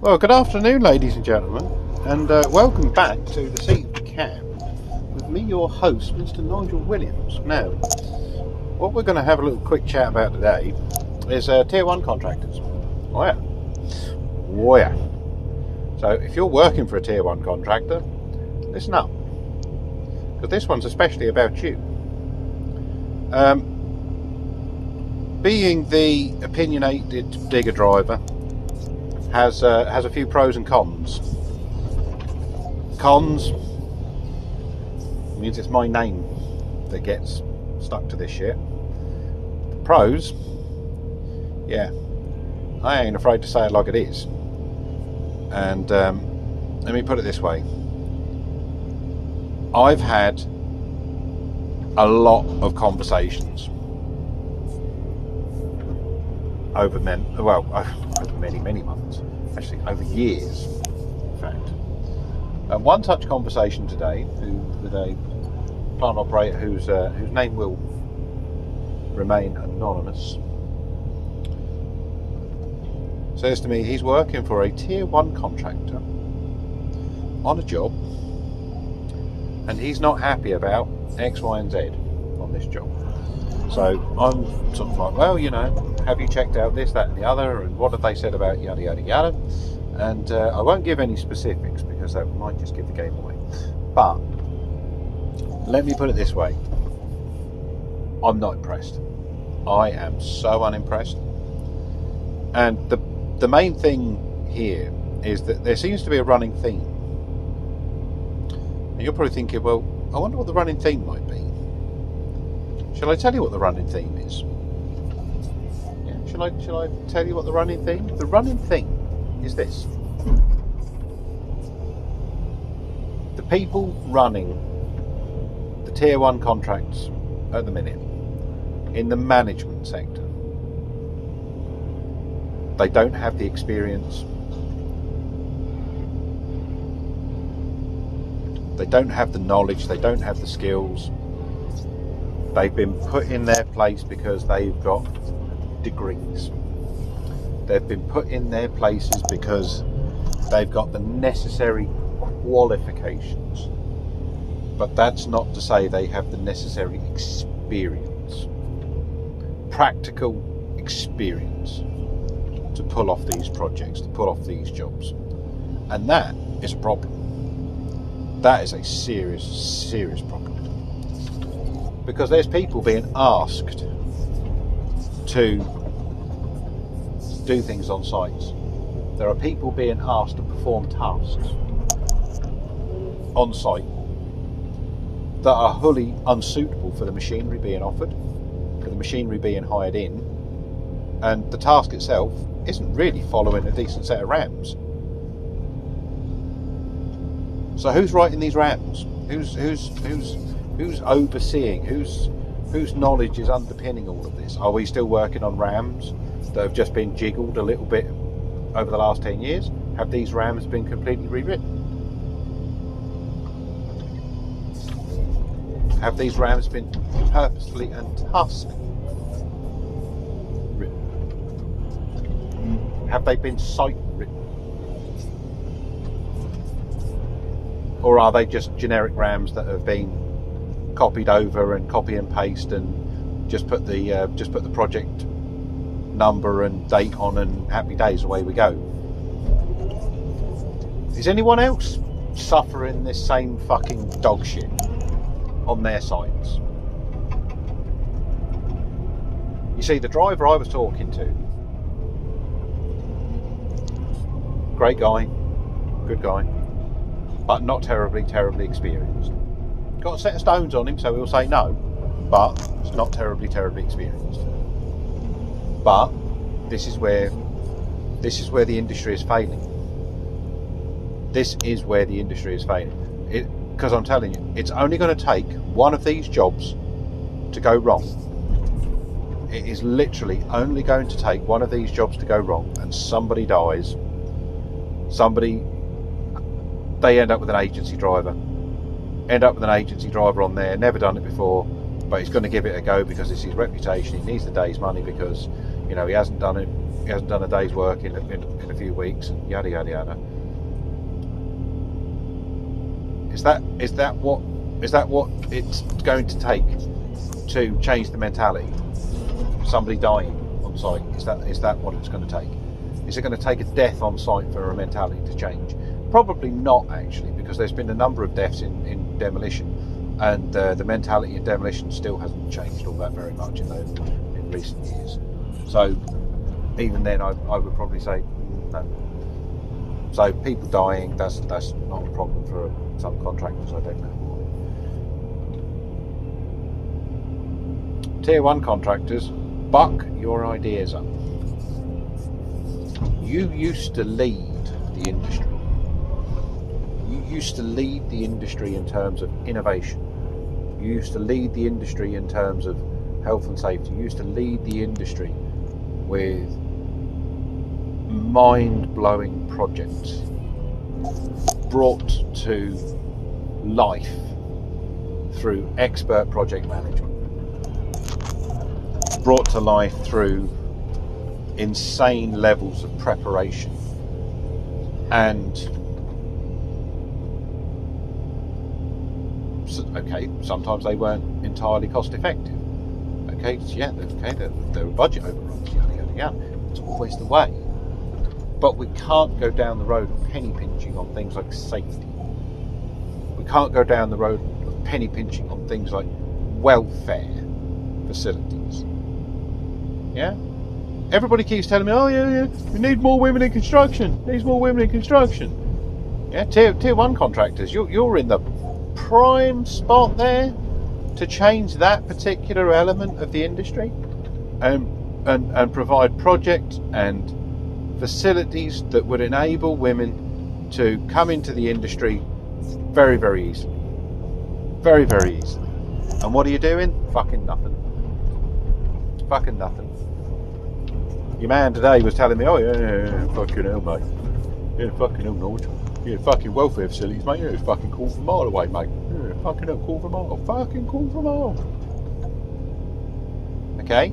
Well, good afternoon, ladies and gentlemen, and uh, welcome back to the Seat of the Cab with me, your host, Mr. Nigel Williams. Now, what we're going to have a little quick chat about today is uh, Tier 1 contractors. Oh, yeah. Oh, yeah. So, if you're working for a Tier 1 contractor, listen up, because this one's especially about you. Um, being the opinionated digger driver has uh, has a few pros and cons. Cons means it's my name that gets stuck to this shit. Pros, yeah, I ain't afraid to say it like it is. And um, let me put it this way: I've had a lot of conversations over men well over many many months actually over years in fact and one such conversation today who, with a plant operator whose uh, whose name will remain anonymous says to me he's working for a tier one contractor on a job and he's not happy about X, Y, and Z on this job. So I'm sort of like, well, you know, have you checked out this, that, and the other, and what have they said about yada yada yada? And uh, I won't give any specifics because that might just give the game away. But let me put it this way: I'm not impressed. I am so unimpressed. And the the main thing here is that there seems to be a running theme. And you're probably thinking, well, I wonder what the running theme might be. Shall I tell you what the running theme is? Shall I shall I tell you what the running theme? The running theme is this. The people running the tier one contracts at the minute in the management sector. They don't have the experience. They don't have the knowledge, they don't have the skills. They've been put in their place because they've got degrees. They've been put in their places because they've got the necessary qualifications. But that's not to say they have the necessary experience, practical experience to pull off these projects, to pull off these jobs. And that is a problem. That is a serious, serious problem. Because there's people being asked to do things on sites. There are people being asked to perform tasks on site that are wholly unsuitable for the machinery being offered, for the machinery being hired in, and the task itself isn't really following a decent set of RAMs. So who's writing these RAMs? Who's who's who's who's overseeing? Whose whose knowledge is underpinning all of this? Are we still working on RAMs that have just been jiggled a little bit over the last ten years? Have these RAMs been completely rewritten? Have these RAMs been purposefully and written? Have they been site written? Or are they just generic RAMs that have been copied over and copy and paste and just put the uh, just put the project number and date on and happy days away we go? Is anyone else suffering this same fucking dog shit on their sites? You see, the driver I was talking to, great guy, good guy, but not terribly, terribly experienced. Got a set of stones on him, so he'll say no, but it's not terribly, terribly experienced. But this is where this is where the industry is failing. This is where the industry is failing. Because I'm telling you, it's only going to take one of these jobs to go wrong. It is literally only going to take one of these jobs to go wrong, and somebody dies. Somebody they end up with an agency driver. End up with an agency driver on there, never done it before, but he's going to give it a go because it's his reputation. He needs the day's money because You know, he hasn't done it. He hasn't done a day's work in, in, in a few weeks, and yada yada yada. Is that is that what is that what it's going to take to change the mentality? Somebody dying on site is that is that what it's going to take? Is it going to take a death on site for a mentality to change? Probably not actually, because there's been a number of deaths in, in demolition, and uh, the mentality of demolition still hasn't changed all that very much in, in recent years. So even then, I, I would probably say mm, no. So people dying, that's that's not a problem for some contractors. I don't know. Tier one contractors, buck your ideas up. You used to lead the industry. You used to lead the industry in terms of innovation. You used to lead the industry in terms of health and safety. You used to lead the industry with mind blowing projects brought to life through expert project management, brought to life through insane levels of preparation and okay sometimes they weren't entirely cost effective okay yeah okay there, there were budget overruns yada yada yada. It's always the way. But we can't go down the road of penny pinching on things like safety. We can't go down the road of penny pinching on things like welfare facilities. Yeah? Everybody keeps telling me, oh yeah, yeah, we need more women in construction. Needs more women in construction. Yeah, tier, tier one contractors, you're, you're in the prime spot there to change that particular element of the industry and, and, and provide projects and facilities that would enable women to come into the industry very, very easily. Very, very easily. And what are you doing? Fucking nothing. Fucking nothing. Your man today was telling me, oh yeah, yeah, yeah fucking hell, mate. Yeah, fucking hell. Yeah, fucking welfare facilities, mate. Yeah, it's fucking quarter of a mile away, mate. Yeah, fucking hell, quarter of a mile. Fucking quarter of a mile. Okay.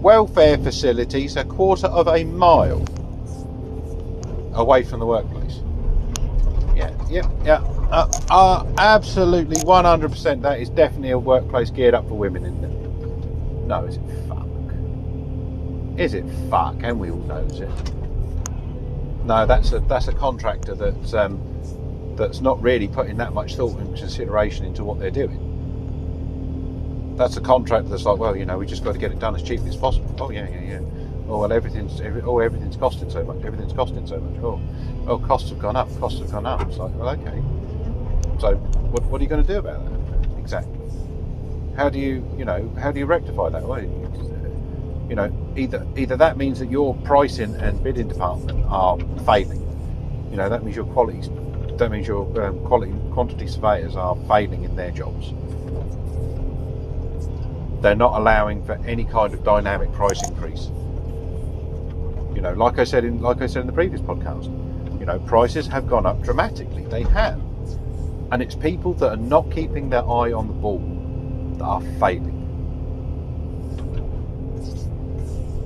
Welfare facilities a quarter of a mile away from the workplace. Yeah, yeah, yeah. Uh, uh, absolutely, 100%. That is definitely a workplace geared up for women, isn't it? No, is it? Is it fuck? And we all knows it. No, that's a that's a contractor that um, that's not really putting that much thought and consideration into what they're doing. That's a contractor that's like, well, you know, we just got to get it done as cheaply as possible. Oh yeah, yeah, yeah. Oh well, everything's every, oh everything's costing so much. Everything's costing so much. Oh, oh, costs have gone up. Costs have gone up. It's like, well, okay. So, what, what are you going to do about that? Exactly. How do you, you know, how do you rectify that? Well, you know, either either that means that your pricing and bidding department are failing. You know, that means your quality, that means your um, quality quantity surveyors are failing in their jobs. They're not allowing for any kind of dynamic price increase. You know, like I said in like I said in the previous podcast, you know, prices have gone up dramatically. They have, and it's people that are not keeping their eye on the ball that are failing.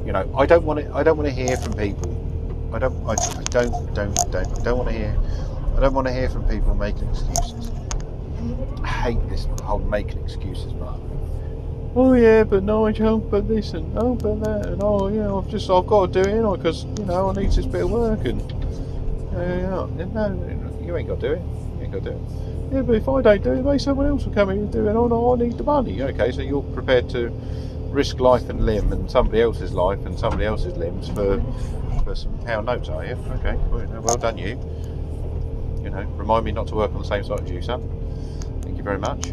You know, I don't want to. I don't want to hear from people. I don't. I, I don't. Don't. Don't. I don't want to hear. I don't want to hear from people making excuses. I hate this whole making excuses, Mark. Oh yeah, but Nigel, but this and oh, but that and oh yeah, I've just I've got to do it, because you know I need this bit of work and yeah, yeah, no, you ain't got to do it. You ain't got to do it. Yeah, but if I don't do it, maybe someone else will come in and do it. Oh no, I need the money. Okay, so you're prepared to risk life and limb and somebody else's life and somebody else's limbs for for some pound notes, are you? Okay, well done you. You know, remind me not to work on the same site as you, son. Thank you very much.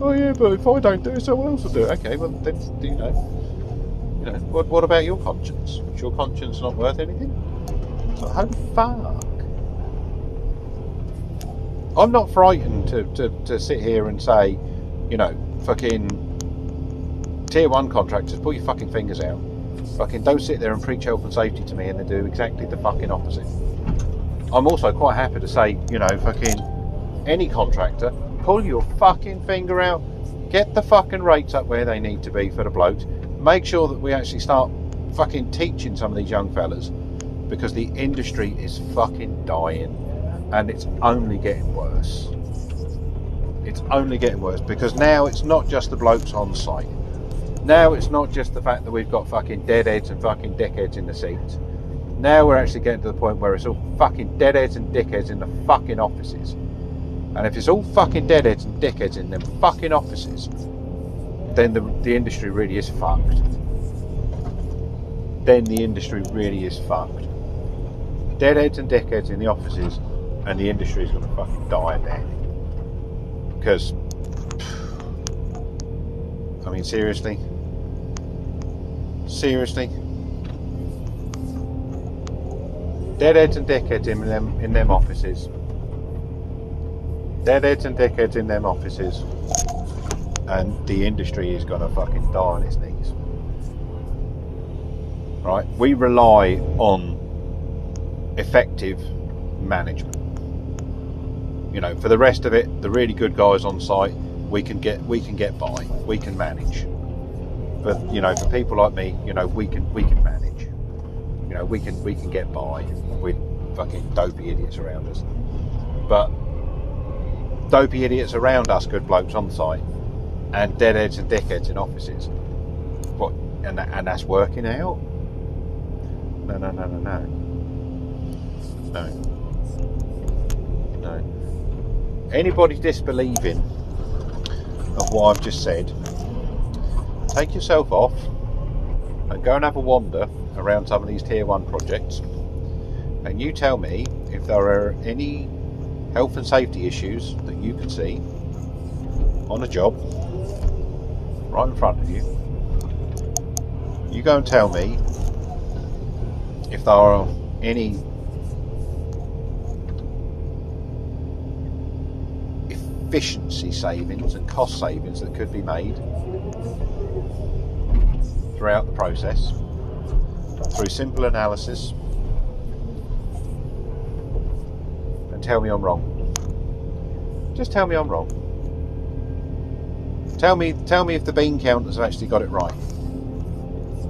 Oh yeah, but if I don't do it, someone else will do it. Okay, well then, you know, you know, what, what about your conscience? Is your conscience not worth anything? So, oh fuck. I'm not frightened to, to, to sit here and say, you know, fucking tier one contractors, put your fucking fingers out. Fucking don't sit there and preach health and safety to me and then do exactly the fucking opposite. I'm also quite happy to say, you know, fucking any contractor, pull your fucking finger out, get the fucking rates up where they need to be for the blokes, make sure that we actually start fucking teaching some of these young fellas because the industry is fucking dying and it's only getting worse. It's only getting worse because now it's not just the blokes on site. Now it's not just the fact that we've got fucking deadheads and fucking dickheads in the seats. Now we're actually getting to the point where it's all fucking deadheads and dickheads in the fucking offices. And if it's all fucking deadheads and dickheads in them fucking offices, then the, the industry really is fucked. Then the industry really is fucked. Deadheads and dickheads in the offices, and the industry is going to fucking die down. Because, I mean, seriously? Seriously? Deadheads and dickheads in them in them offices. Deadheads and dickheads in them offices and the industry is to fucking die on its knees. Right? We rely on effective management. You know, for the rest of it, the really good guys on site, we can get we can get by, we can manage. But you know, for people like me, you know, we can we can manage. You know, we can we can get by with fucking dopey idiots around us. But dopey idiots around us, good blokes on site, and deadheads and dickheads in offices. What? And, and that's working out? No, no, no, no, no. No. No. Anybody disbelieving of what I've just said, take yourself off and go and have a wander around some of these tier one projects and you tell me if there are any health and safety issues that you can see on a job right in front of you. You go and tell me if there are any efficiency savings and cost savings that could be made throughout the process through simple analysis and tell me I'm wrong. Just tell me I'm wrong. Tell me, tell me if the bean counters have actually got it right.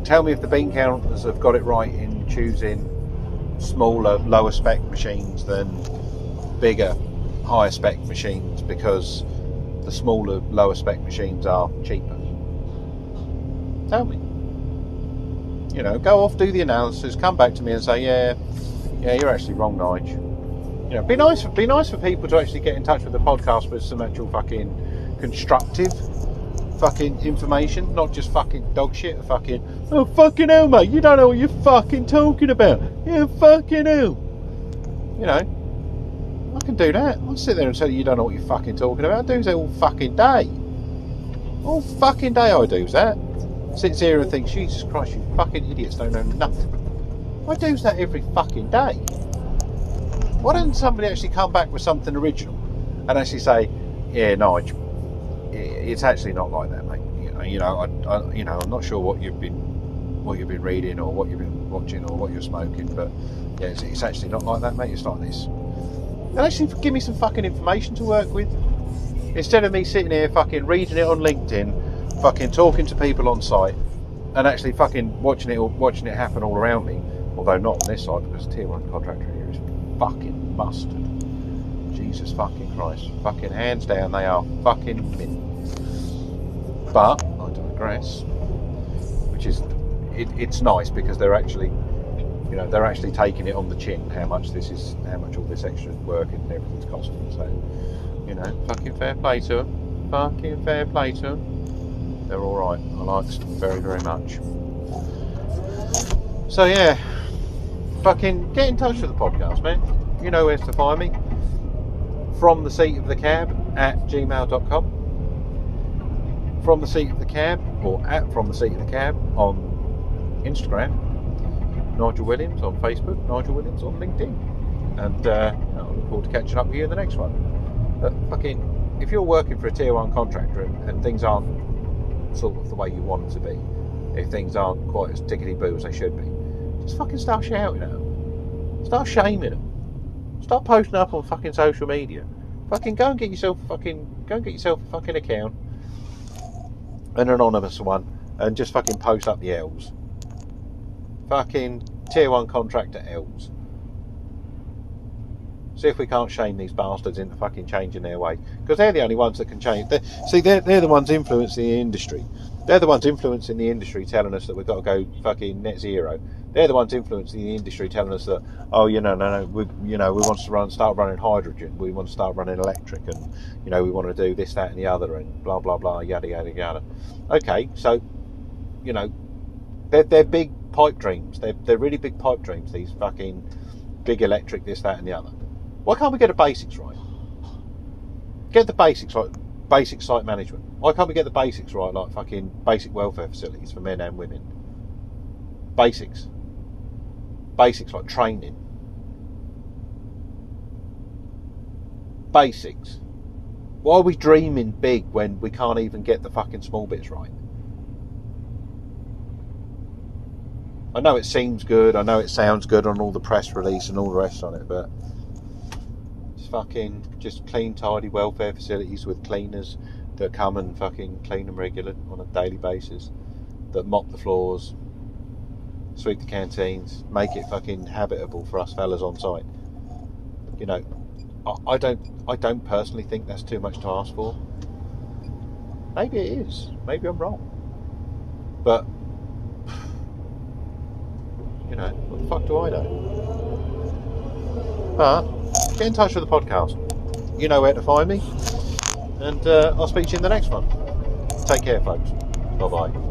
Tell me if the bean counters have got it right in choosing smaller, lower spec machines than bigger, higher spec machines because the smaller, lower spec machines are cheaper. Tell me. You know, go off, do the analysis, come back to me and say, yeah, yeah, you're actually wrong, Nige. You know, be nice, be nice for people to actually get in touch with the podcast with some actual fucking constructive fucking information, not just fucking dog shit. Fucking oh fucking hell, mate! You don't know what you're fucking talking about. Yeah, fucking hell. You know, I can do that. I'll sit there and tell you you don't know what you're fucking talking about. I do that all fucking day. All fucking day I do that. Sits here and thinks, Jesus Christ, you fucking idiots don't know nothing. I do that every fucking day. Why doesn't somebody actually come back with something original and actually say, yeah, Nige, it's actually not like that, mate. You know, you know, I, I, you know, I'm not sure what you've been, what you've been reading or what you've been watching or what you're smoking, but yeah, it's, it's actually not like that, mate. It's like this. And actually, give me some fucking information to work with instead of me sitting here fucking reading it on LinkedIn, fucking talking to people on site, and actually fucking watching it, all, watching it happen all around me. Although not on this side because tier one contractor here is fucking mustard. Jesus fucking Christ. Fucking hands down, they are fucking mint. But I digress. Which is, it, it's nice because they're actually, you know, they're actually taking it on the chin how much this is, how much all this extra work and everything's costing. So, you know, fucking fair play to them. Fucking fair play to them. They're all right. I like them very, very much. So yeah, fucking get in touch with the podcast, man. You know where to find me. From the seat of the cab at gmail.com from the seat of the cab or at from the seat of the cab on Instagram, Nigel Williams on Facebook, Nigel Williams on LinkedIn, and uh, I look forward to catching up with you in the next one. But fucking, if you're working for a tier one contractor and, and things aren't sort of the way you want them to be, if things aren't quite as tickety boo as they should be, just fucking start shouting at them, start shaming them, start posting up on fucking social media. Fucking go and get yourself fucking go and get yourself a fucking account an anonymous one and just fucking post up the L's. Fucking tier one contractor L's. See if we can't shame these bastards into fucking changing their ways. Because they're the only ones that can change. They're, see, they're, they're the ones influencing the industry. They're the ones influencing the industry telling us that we've got to go fucking net zero. They're the ones influencing the industry telling us that, oh, you know, no, no, we, you know, we want to run, start running hydrogen. We want to start running electric and, you know, we want to do this, that and the other and blah, blah, blah, yada, yada, yada. Okay, so, you know, they're, they're big pipe dreams. They're, they're really big pipe dreams, these fucking big electric, this, that and the other. Why can't we get the basics right? Get the basics right. Basic site management. Why can't we get the basics right, like fucking basic welfare facilities for men and women? Basics. Basics like training. Basics. Why are we dreaming big when we can't even get the fucking small bits right? I know it seems good, I know it sounds good on all the press release and all the rest on it, but fucking just clean, tidy welfare facilities with cleaners that come and fucking clean them regular on a daily basis, that mop the floors, sweep the canteens, make it fucking habitable for us fellas on site. You know, I, I don't, I don't personally think that's too much to ask for. Maybe it is. Maybe I'm wrong. But you know, what the fuck do I know? But get in touch with the podcast. You know where to find me. And uh, I'll speak to you in the next one. Take care, folks. Bye bye.